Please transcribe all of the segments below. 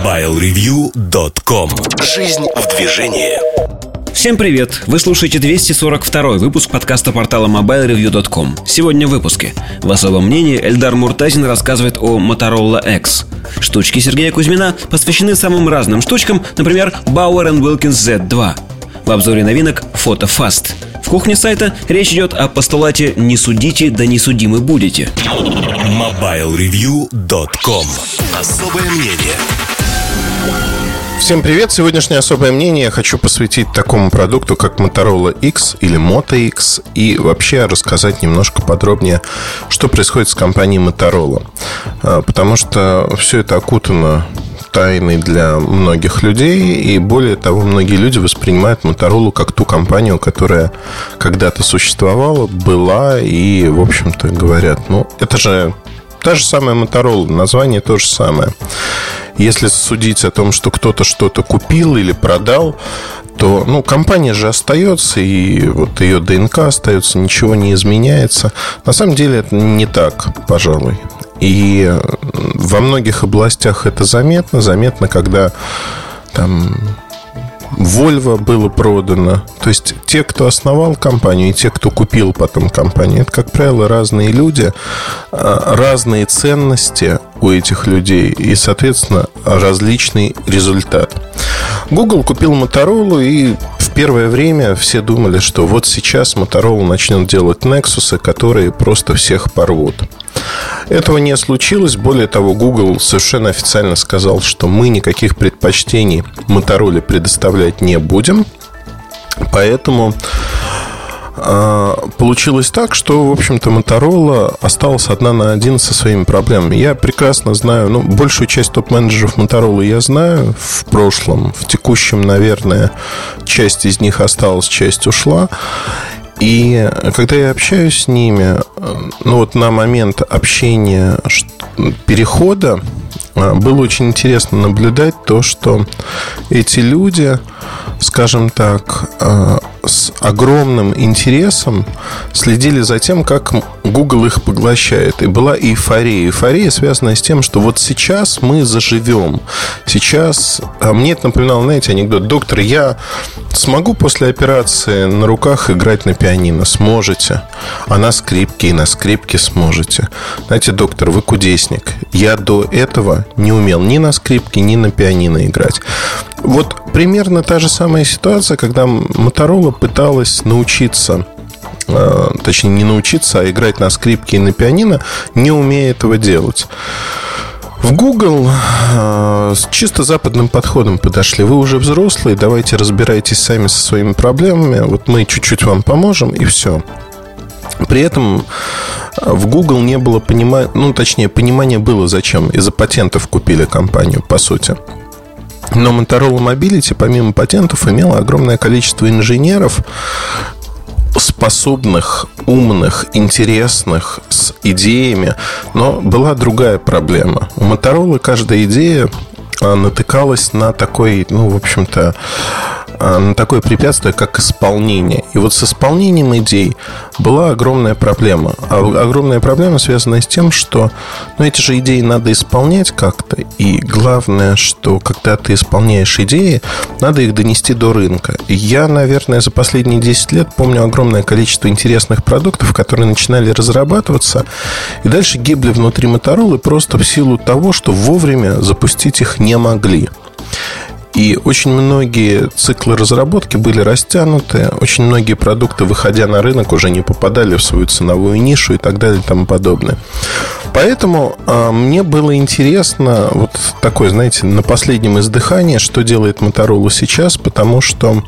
MobileReview.com Жизнь в движении Всем привет! Вы слушаете 242 выпуск подкаста портала MobileReview.com. Сегодня в выпуске. В особом мнении Эльдар Муртазин рассказывает о Motorola X. Штучки Сергея Кузьмина посвящены самым разным штучкам, например, Bauer Wilkins Z2. В обзоре новинок фото Fast. В кухне сайта речь идет о постулате «Не судите, да не судимы будете». MobileReview.com Особое мнение Всем привет! Сегодняшнее особое мнение я хочу посвятить такому продукту, как Motorola X или Moto X и вообще рассказать немножко подробнее, что происходит с компанией Motorola. А, потому что все это окутано тайной для многих людей, и более того, многие люди воспринимают Motorola как ту компанию, которая когда-то существовала, была, и, в общем-то, говорят, ну, это же та же самая Motorola, название то же самое. Если судить о том, что кто-то что-то купил или продал, то ну, компания же остается, и вот ее ДНК остается, ничего не изменяется. На самом деле это не так, пожалуй. И во многих областях это заметно. Заметно, когда там Volvo было продано. То есть те, кто основал компанию, и те, кто купил потом компанию, это, как правило, разные люди, а, разные ценности у этих людей и, соответственно, различный результат. Google купил Motorola и первое время все думали, что вот сейчас Motorola начнет делать Nexus, которые просто всех порвут. Этого не случилось. Более того, Google совершенно официально сказал, что мы никаких предпочтений Motorola предоставлять не будем. Поэтому получилось так, что, в общем-то, Motorola осталась одна на один со своими проблемами. Я прекрасно знаю, ну, большую часть топ-менеджеров Motorola я знаю в прошлом. В текущем, наверное, часть из них осталась, часть ушла. И когда я общаюсь с ними, ну вот на момент общения перехода а, было очень интересно наблюдать то, что эти люди, скажем так, а, с огромным интересом следили за тем, как Google их поглощает. И была эйфория. Эйфория связана с тем, что вот сейчас мы заживем. Сейчас... А мне это напоминало, знаете, анекдот. Доктор, я смогу после операции на руках играть на пианино? Сможете. А на скрипке и на скрипке сможете. Знаете, доктор, вы кудесник. Я до этого не умел ни на скрипке, ни на пианино играть. Вот примерно та же самая ситуация, когда Моторола пыталась научиться э, точнее не научиться, а играть на скрипке и на пианино, не умея этого делать. В Google э, с чисто западным подходом подошли. Вы уже взрослые, давайте разбирайтесь сами со своими проблемами. Вот мы чуть-чуть вам поможем, и все. При этом э, в Google не было понимания, ну, точнее, понимание было зачем. Из-за патентов купили компанию, по сути. Но Motorola Mobility, помимо патентов, имела огромное количество инженеров, способных, умных, интересных, с идеями. Но была другая проблема. У Motorola каждая идея а, натыкалась на такой, ну, в общем-то, на такое препятствие, как исполнение. И вот с исполнением идей была огромная проблема. А огромная проблема связана с тем, что ну, эти же идеи надо исполнять как-то. И главное, что когда ты исполняешь идеи, надо их донести до рынка. Я, наверное, за последние 10 лет помню огромное количество интересных продуктов, которые начинали разрабатываться и дальше гибли внутри Motorola просто в силу того, что вовремя запустить их не могли. И очень многие циклы разработки были растянуты, очень многие продукты, выходя на рынок, уже не попадали в свою ценовую нишу и так далее и тому подобное. Поэтому э, мне было интересно, вот такое, знаете, на последнем издыхании, что делает Motorola сейчас, потому что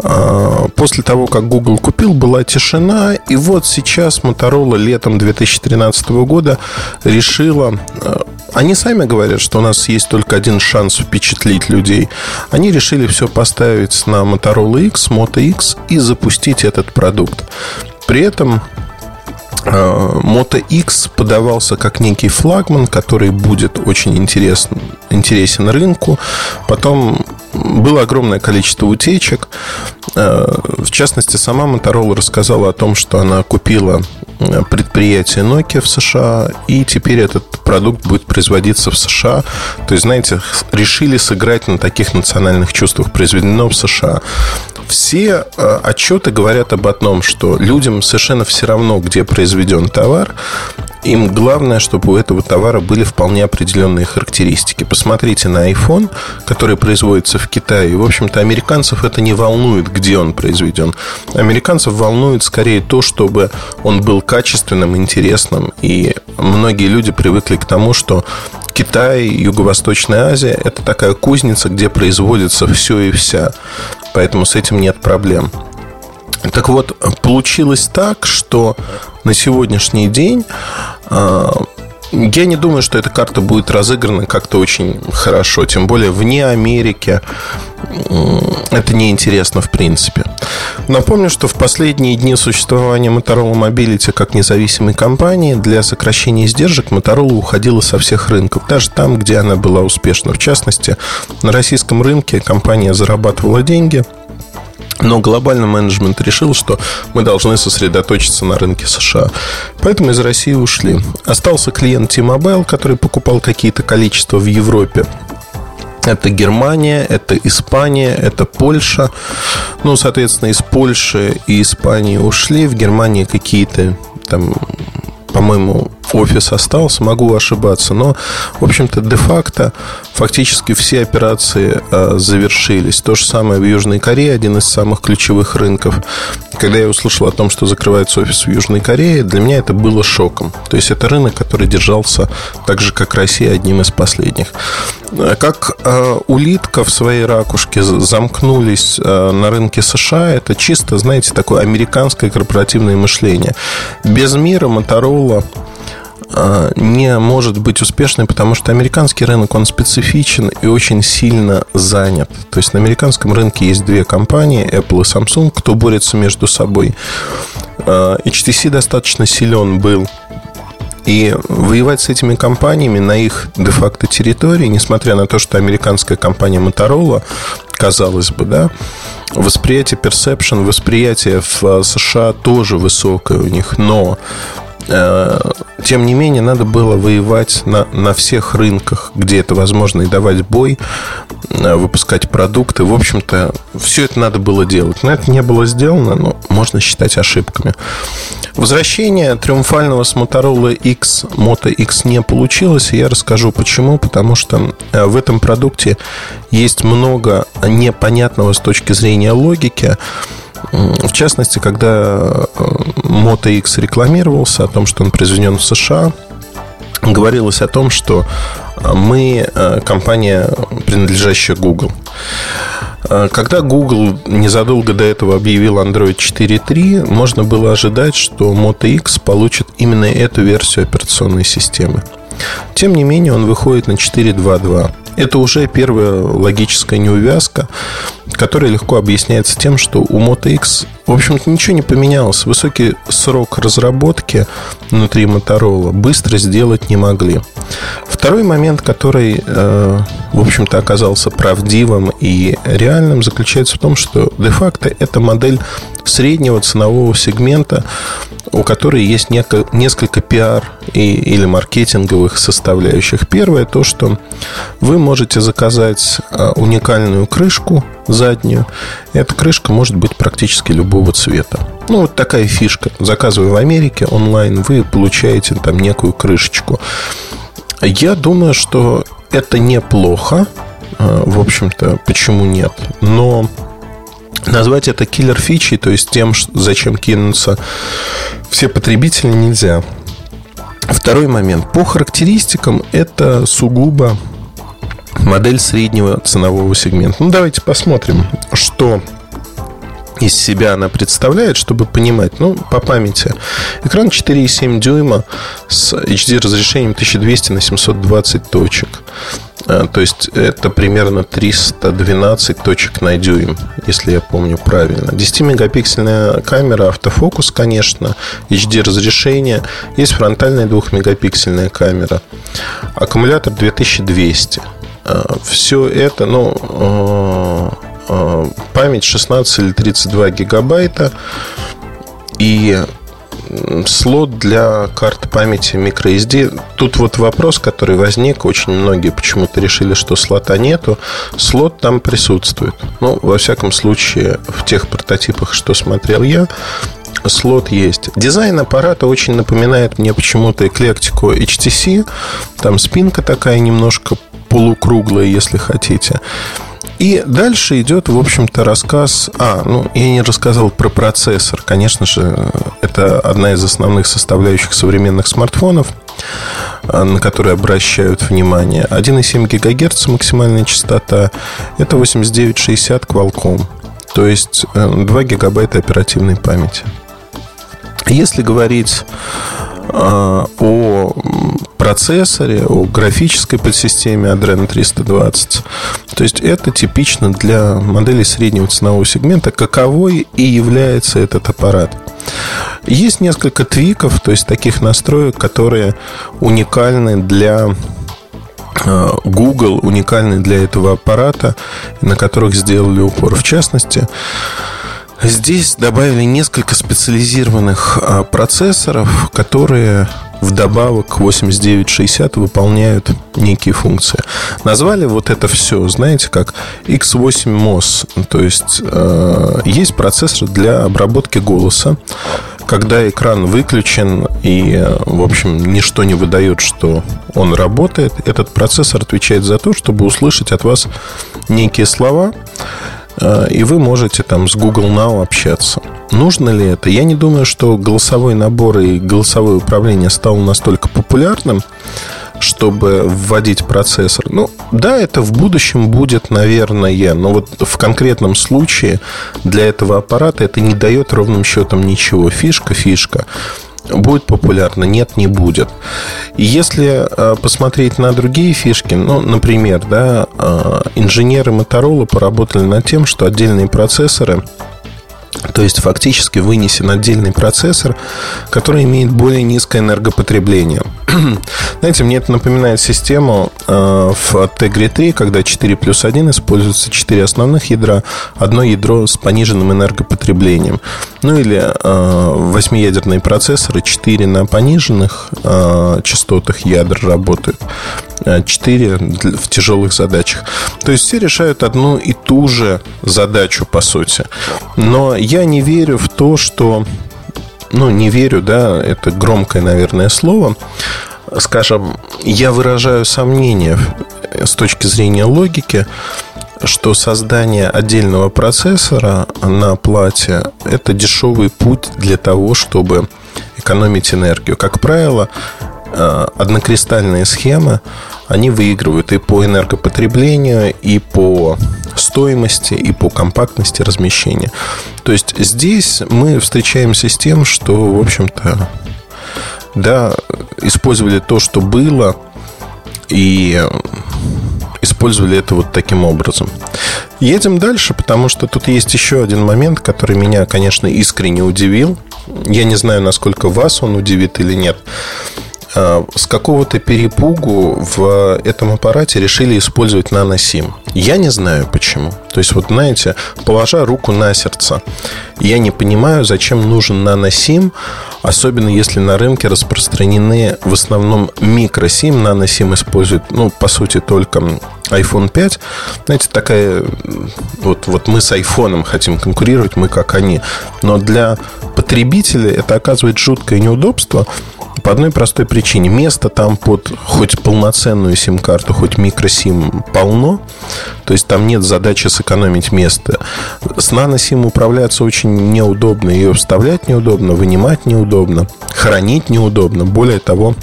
а, после того, как Google купил, была тишина. И вот сейчас Motorola летом 2013 года решила а, они сами говорят, что у нас есть только один шанс впечатлить людей. Они решили все поставить на Motorola X, Moto X и запустить этот продукт. При этом а, Moto X подавался как некий флагман, который будет очень интересен, интересен рынку. Потом было огромное количество утечек. В частности, сама Motorola рассказала о том, что она купила предприятие Nokia в США, и теперь этот продукт будет производиться в США. То есть, знаете, решили сыграть на таких национальных чувствах, произведено в США. Все э, отчеты говорят об одном, что людям совершенно все равно, где произведен товар. Им главное, чтобы у этого товара были вполне определенные характеристики. Посмотрите на iPhone, который производится в Китае. В общем-то, американцев это не волнует, где он произведен. Американцев волнует скорее то, чтобы он был качественным, интересным. И многие люди привыкли к тому, что Китай, Юго-Восточная Азия – это такая кузница, где производится все и вся. Поэтому с этим нет проблем. Так вот, получилось так, что на сегодняшний день а, я не думаю, что эта карта будет разыграна как-то очень хорошо. Тем более вне Америки это неинтересно в принципе. Напомню, что в последние дни существования Motorola Mobility как независимой компании для сокращения издержек Motorola уходила со всех рынков, даже там, где она была успешна. В частности, на российском рынке компания зарабатывала деньги – но глобальный менеджмент решил, что мы должны сосредоточиться на рынке США. Поэтому из России ушли. Остался клиент T-Mobile, который покупал какие-то количества в Европе. Это Германия, это Испания, это Польша. Ну, соответственно, из Польши и Испании ушли. В Германии какие-то там, по-моему, офис остался, могу ошибаться, но, в общем-то, де-факто фактически все операции э, завершились. То же самое в Южной Корее, один из самых ключевых рынков. Когда я услышал о том, что закрывается офис в Южной Корее, для меня это было шоком. То есть это рынок, который держался так же, как Россия, одним из последних. Э, как э, улитка в своей ракушке замкнулись э, на рынке США, это чисто, знаете, такое американское корпоративное мышление. Без мира Моторола а, не может быть успешной, потому что американский рынок, он специфичен и очень сильно занят. То есть на американском рынке есть две компании, Apple и Samsung, кто борется между собой. HTC достаточно силен был и воевать с этими компаниями на их де-факто территории, несмотря на то, что американская компания Motorola, казалось бы, да, восприятие perception, восприятие в США тоже высокое у них, но Э, тем не менее, надо было воевать на, на всех рынках, где это возможно, и давать бой, э, выпускать продукты. В общем-то, все это надо было делать. Но это не было сделано, но можно считать ошибками. Возвращение триумфального с Motorola X, Moto X не получилось, и я расскажу почему. Потому что э, в этом продукте есть много непонятного с точки зрения логики. В частности, когда э, Moto X рекламировался о том, что он произведен в США, говорилось о том, что э, мы э, компания, принадлежащая Google. Когда Google незадолго до этого объявил Android 4.3, можно было ожидать, что Moto X получит именно эту версию операционной системы. Тем не менее, он выходит на 4.2.2. Это уже первая логическая неувязка, которая легко объясняется тем, что у Moto X, в общем-то, ничего не поменялось. Высокий срок разработки внутри Motorola быстро сделать не могли. Второй момент, который, э, в общем-то, оказался правдивым и реальным, заключается в том, что де-факто это модель среднего ценового сегмента, у которой есть несколько пиар или маркетинговых составляющих. Первое то, что вы можете заказать а, уникальную крышку заднюю. Эта крышка может быть практически любого цвета. Ну, вот такая фишка. Заказывая в Америке онлайн, вы получаете там некую крышечку. Я думаю, что это неплохо. А, в общем-то, почему нет? Но назвать это киллер фичей, то есть тем, зачем кинуться все потребители, нельзя. Второй момент. По характеристикам это сугубо модель среднего ценового сегмента. Ну, давайте посмотрим, что из себя она представляет, чтобы понимать, ну, по памяти. Экран 4,7 дюйма с HD разрешением 1200 на 720 точек. А, то есть это примерно 312 точек на дюйм, если я помню правильно. 10-мегапиксельная камера, автофокус, конечно, HD разрешение. Есть фронтальная 2-мегапиксельная камера. Аккумулятор 2200. Все это, ну, память 16 или 32 гигабайта и слот для карт памяти microSD. Тут вот вопрос, который возник. Очень многие почему-то решили, что слота нету. Слот там присутствует. Ну, во всяком случае, в тех прототипах, что смотрел я, слот есть. Дизайн аппарата очень напоминает мне почему-то эклектику HTC. Там спинка такая немножко полукруглая, если хотите. И дальше идет, в общем-то, рассказ... А, ну, я не рассказал про процессор. Конечно же, это одна из основных составляющих современных смартфонов, а, на которые обращают внимание. 1,7 ГГц максимальная частота. Это 8960 Qualcomm. То есть 2 э, гигабайта оперативной памяти. Если говорить а, о процессоре, о графической подсистеме Adreno 320. То есть это типично для моделей среднего ценового сегмента, каковой и является этот аппарат. Есть несколько твиков, то есть таких настроек, которые уникальны для а, Google, уникальны для этого аппарата, на которых сделали упор. В частности, Здесь добавили несколько специализированных а, процессоров, которые вдобавок к 8960 выполняют некие функции. Назвали вот это все, знаете, как X8 MOS. То есть э, есть процессор для обработки голоса. Когда экран выключен и, в общем, ничто не выдает, что он работает, этот процессор отвечает за то, чтобы услышать от вас некие слова и вы можете там с Google Now общаться. Нужно ли это? Я не думаю, что голосовой набор и голосовое управление стало настолько популярным, чтобы вводить процессор. Ну, да, это в будущем будет, наверное, но вот в конкретном случае для этого аппарата это не дает ровным счетом ничего. Фишка, фишка. Будет популярно? Нет, не будет. Если э, посмотреть на другие фишки, ну, например, да, э, инженеры Motorola поработали над тем, что отдельные процессоры то есть фактически вынесен отдельный процессор, который имеет более низкое энергопотребление. Знаете, мне это напоминает систему э, в Tegra 3, когда 4 плюс 1 используются 4 основных ядра, одно ядро с пониженным энергопотреблением. Ну или э, восьмиядерные процессоры, 4 на пониженных э, частотах ядер работают. 4 в тяжелых задачах. То есть все решают одну и ту же задачу, по сути. Но я не верю в то, что... Ну, не верю, да, это громкое, наверное, слово. Скажем, я выражаю сомнения с точки зрения логики, что создание отдельного процессора на плате – это дешевый путь для того, чтобы экономить энергию. Как правило, Э, однокристальные схемы, они выигрывают и по энергопотреблению, и по стоимости, и по компактности размещения. То есть здесь мы встречаемся с тем, что, в общем-то, да, использовали то, что было, и использовали это вот таким образом. Едем дальше, потому что тут есть еще один момент, который меня, конечно, искренне удивил. Я не знаю, насколько вас он удивит или нет. А, с какого-то перепугу в этом аппарате решили использовать наносим. Я не знаю почему. То есть, вот знаете, положа руку на сердце, я не понимаю, зачем нужен наносим, особенно если на рынке распространены в основном микросим. Наносим используют, ну, по сути, только iPhone 5. Знаете, такая... Вот, вот мы с iPhone хотим конкурировать, мы как они. Но для потребителя это оказывает жуткое неудобство – по одной простой причине. Места там под хоть полноценную сим-карту, хоть микросим полно. То есть там нет задачи сэкономить место. С наносим управляться очень неудобно. Ее вставлять неудобно, вынимать неудобно, хранить неудобно. Более того,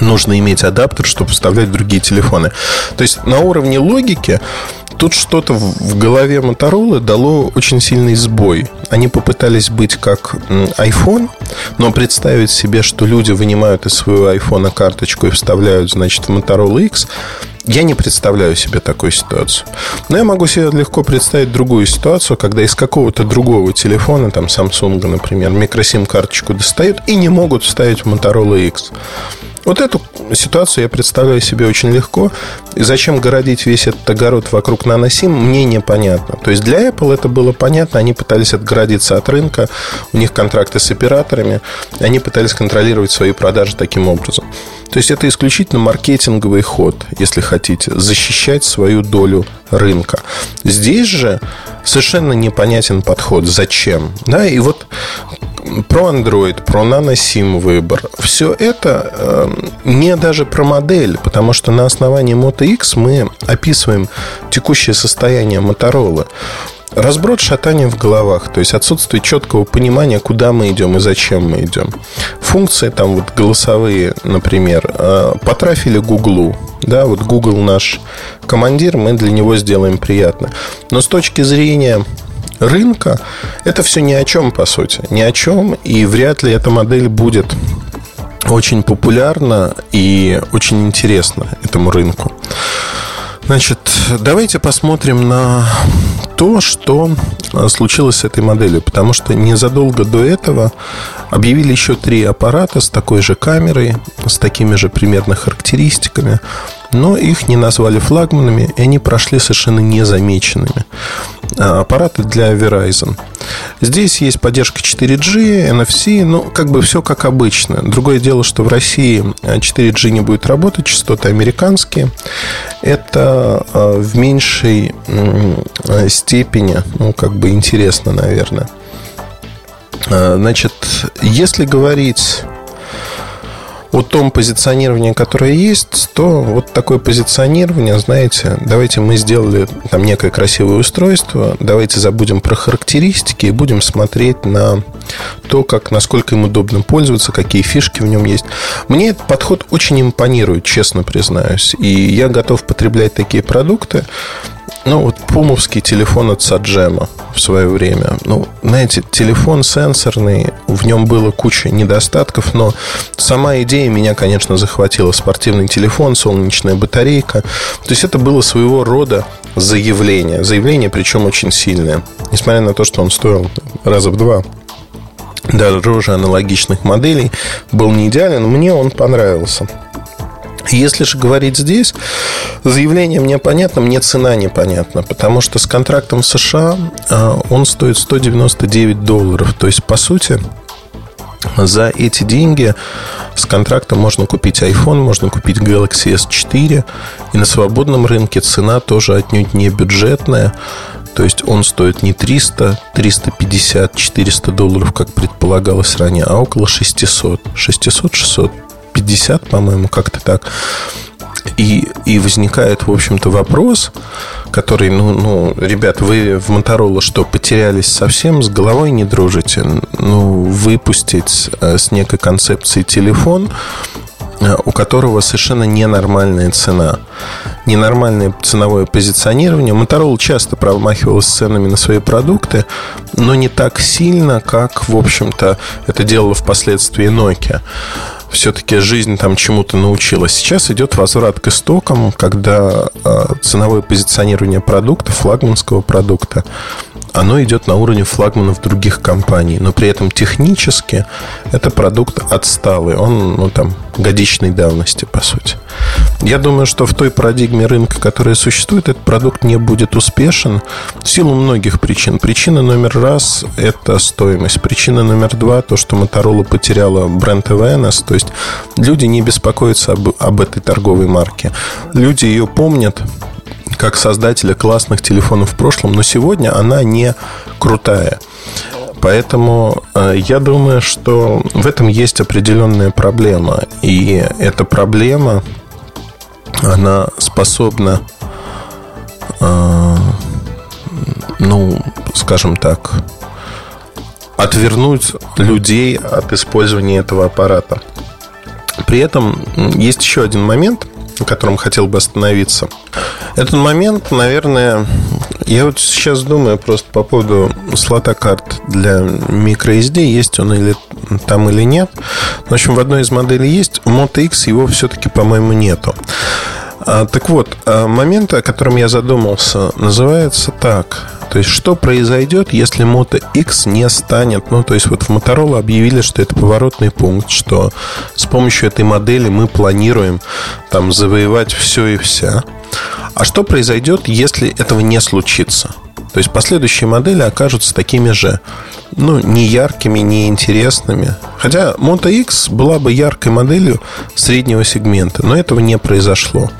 нужно иметь адаптер, чтобы вставлять другие телефоны. То есть на уровне логики тут что-то в голове Motorola дало очень сильный сбой. Они попытались быть как iPhone, но представить себе, что люди вынимают из своего iPhone карточку и вставляют, значит, в Motorola X, я не представляю себе такую ситуацию. Но я могу себе легко представить другую ситуацию, когда из какого-то другого телефона, там Samsung, например, микросим-карточку достают и не могут вставить в Motorola X. Вот эту ситуацию я представляю себе очень легко. И зачем городить весь этот огород вокруг наносим, мне непонятно. То есть для Apple это было понятно. Они пытались отгородиться от рынка. У них контракты с операторами. Они пытались контролировать свои продажи таким образом. То есть это исключительно маркетинговый ход, если хотите, защищать свою долю рынка. Здесь же совершенно непонятен подход. Зачем? Да, и вот про Android, про NanoSIM выбор. Все это э, не даже про модель, потому что на основании Moto X мы описываем текущее состояние Motorola. Разброд шатания в головах, то есть отсутствие четкого понимания, куда мы идем и зачем мы идем. Функции там вот голосовые, например, э, потрафили Гуглу. Да, вот Google наш командир, мы для него сделаем приятно. Но с точки зрения рынка, это все ни о чем, по сути. Ни о чем, и вряд ли эта модель будет очень популярна и очень интересна этому рынку. Значит, давайте посмотрим на то, что случилось с этой моделью. Потому что незадолго до этого объявили еще три аппарата с такой же камерой, с такими же примерно характеристиками но их не назвали флагманами, и они прошли совершенно незамеченными. А, аппараты для Verizon. Здесь есть поддержка 4G, NFC, ну, как бы все как обычно. Другое дело, что в России 4G не будет работать, частоты американские. Это а, в меньшей степени, ну, как бы интересно, наверное. А, значит, если говорить о том позиционировании, которое есть, то вот такое позиционирование, знаете, давайте мы сделали там некое красивое устройство, давайте забудем про характеристики и будем смотреть на то, как, насколько им удобно пользоваться, какие фишки в нем есть. Мне этот подход очень импонирует, честно признаюсь. И я готов потреблять такие продукты, ну, вот пумовский телефон от Саджема в свое время. Ну, знаете, телефон сенсорный, в нем было куча недостатков, но сама идея меня, конечно, захватила. Спортивный телефон, солнечная батарейка. То есть это было своего рода заявление. Заявление, причем очень сильное. Несмотря на то, что он стоил раза в два дороже аналогичных моделей, был не идеален, мне он понравился. Если же говорить здесь, заявление мне понятно, мне цена непонятна, потому что с контрактом США а, он стоит 199 долларов. То есть, по сути, за эти деньги с контрактом можно купить iPhone, можно купить Galaxy S4. И на свободном рынке цена тоже отнюдь не бюджетная. То есть он стоит не 300, 350, 400 долларов, как предполагалось ранее, а около 600. 600, 600 50, по-моему, как-то так. И, и возникает, в общем-то, вопрос, который, ну, ну, ребят, вы в Моторола что, потерялись совсем, с головой не дружите? Ну, выпустить э, с некой концепцией телефон, э, у которого совершенно ненормальная цена. Ненормальное ценовое позиционирование. Моторола часто промахивалась ценами на свои продукты, но не так сильно, как, в общем-то, это делала впоследствии Nokia все-таки жизнь там чему-то научила. Сейчас идет возврат к истокам, когда а, ценовое позиционирование продукта, флагманского продукта, оно идет на уровне флагманов других компаний, но при этом технически это продукт отсталый, он ну, там, годичной давности, по сути. Я думаю, что в той парадигме рынка, которая существует, этот продукт не будет успешен в силу многих причин. Причина номер раз – это стоимость. Причина номер два – то, что Motorola потеряла бренд awareness, то есть люди не беспокоятся об, об этой торговой марке. Люди ее помнят, как создателя классных телефонов в прошлом, но сегодня она не крутая. Поэтому э, я думаю, что в этом есть определенная проблема. И эта проблема, она способна, э, ну, скажем так, отвернуть людей от использования этого аппарата. При этом есть еще один момент, на котором хотел бы остановиться. Этот момент, наверное, я вот сейчас думаю просто по поводу слота карт для microSD, есть он или там или нет. В общем, в одной из моделей есть, Moto X его все-таки, по-моему, нету. А, так вот, а, момент, о котором я задумался, называется так. То есть, что произойдет, если Moto X не станет... Ну, то есть, вот в Motorola объявили, что это поворотный пункт, что с помощью этой модели мы планируем там завоевать все и вся. А что произойдет, если этого не случится? То есть последующие модели окажутся такими же, ну, не яркими, не интересными. Хотя Moto X была бы яркой моделью среднего сегмента, но этого не произошло.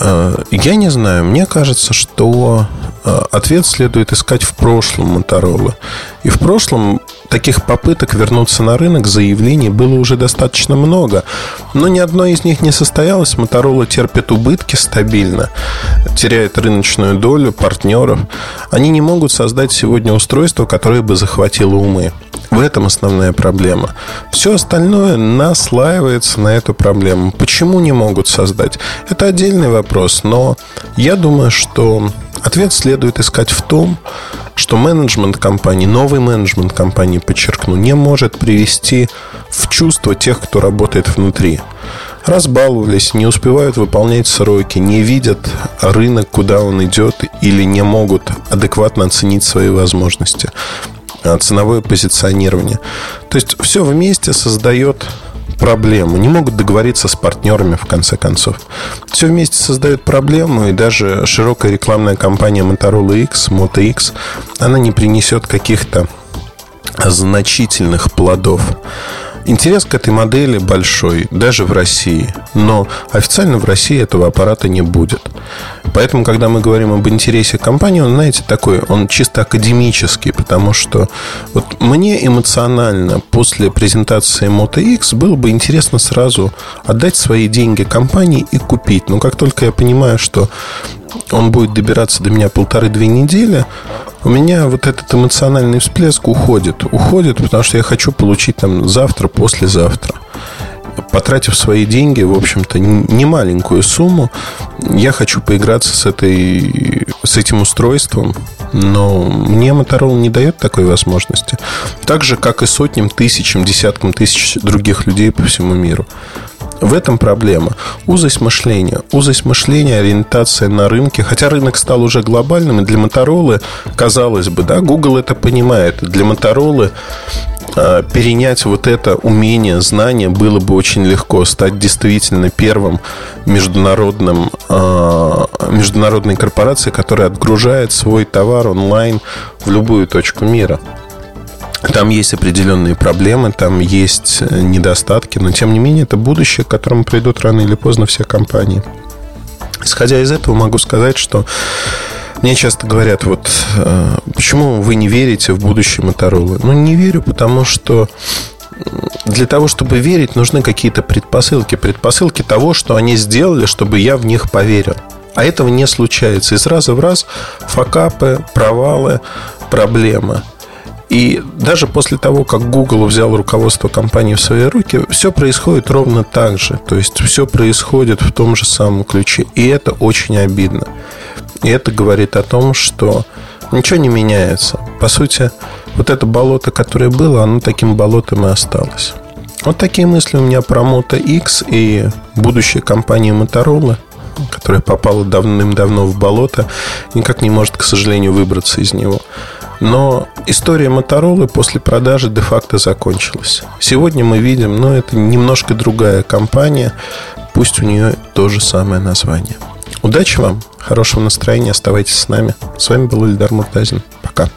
Э, я не знаю, мне кажется, что э, ответ следует искать в прошлом Motorola. И в прошлом таких попыток вернуться на рынок заявлений было уже достаточно много. Но ни одно из них не состоялось. Motorola терпит убытки стабильно, теряет рыночную долю партнеров. Они не могут создать сегодня устройство, которое бы захватило умы. В этом основная проблема. Все остальное наслаивается на эту проблему. Почему не могут создать? Это отдельный вопрос, но я думаю, что ответ следует искать в том, что менеджмент компании, новый менеджмент компании, подчеркну, не может привести в чувство тех, кто работает внутри. Разбаловались, не успевают выполнять сроки, не видят рынок, куда он идет, или не могут адекватно оценить свои возможности. А, ценовое позиционирование. То есть все вместе создает проблему. Не могут договориться с партнерами, в конце концов. Все вместе создает проблему, и даже широкая рекламная кампания Motorola X, Moto X, она не принесет каких-то значительных плодов. Интерес к этой модели большой, даже в России. Но официально в России этого аппарата не будет. Поэтому, когда мы говорим об интересе компании, он, знаете, такой, он чисто академический, потому что вот мне эмоционально после презентации Moto X было бы интересно сразу отдать свои деньги компании и купить. Но как только я понимаю, что он будет добираться до меня полторы-две недели, у меня вот этот эмоциональный всплеск уходит. Уходит, потому что я хочу получить там завтра, послезавтра. Потратив свои деньги, в общем-то, не маленькую сумму, я хочу поиграться с, этой, с этим устройством, но мне Motorola не дает такой возможности. Так же, как и сотням, тысячам, десяткам тысяч других людей по всему миру. В этом проблема. Узость мышления. Узость мышления, ориентация на рынке. Хотя рынок стал уже глобальным, и для Моторолы, казалось бы, да, Google это понимает. Для Моторолы перенять вот это умение, знание было бы очень легко, стать действительно первым международным, а, международной корпорацией, которая отгружает свой товар онлайн в любую точку мира. Там есть определенные проблемы, там есть э, недостатки, но тем не менее это будущее, к которому придут рано или поздно все компании. Исходя из этого, могу сказать, что мне часто говорят, вот э, почему вы не верите в будущее Моторолы? Ну, не верю, потому что для того, чтобы верить, нужны какие-то предпосылки. Предпосылки того, что они сделали, чтобы я в них поверил. А этого не случается. Из раза в раз факапы, провалы, проблемы – и даже после того, как Google взял руководство компании в свои руки, все происходит ровно так же. То есть все происходит в том же самом ключе. И это очень обидно. И это говорит о том, что ничего не меняется. По сути, вот это болото, которое было, оно таким болотом и осталось. Вот такие мысли у меня про Moto X и будущее компании Motorola, которая попала давным-давно в болото, никак не может, к сожалению, выбраться из него. Но история Моторолы после продажи де-факто закончилась. Сегодня мы видим, но ну, это немножко другая компания, пусть у нее то же самое название. Удачи вам, хорошего настроения, оставайтесь с нами. С вами был Ильдар Муртазин. Пока.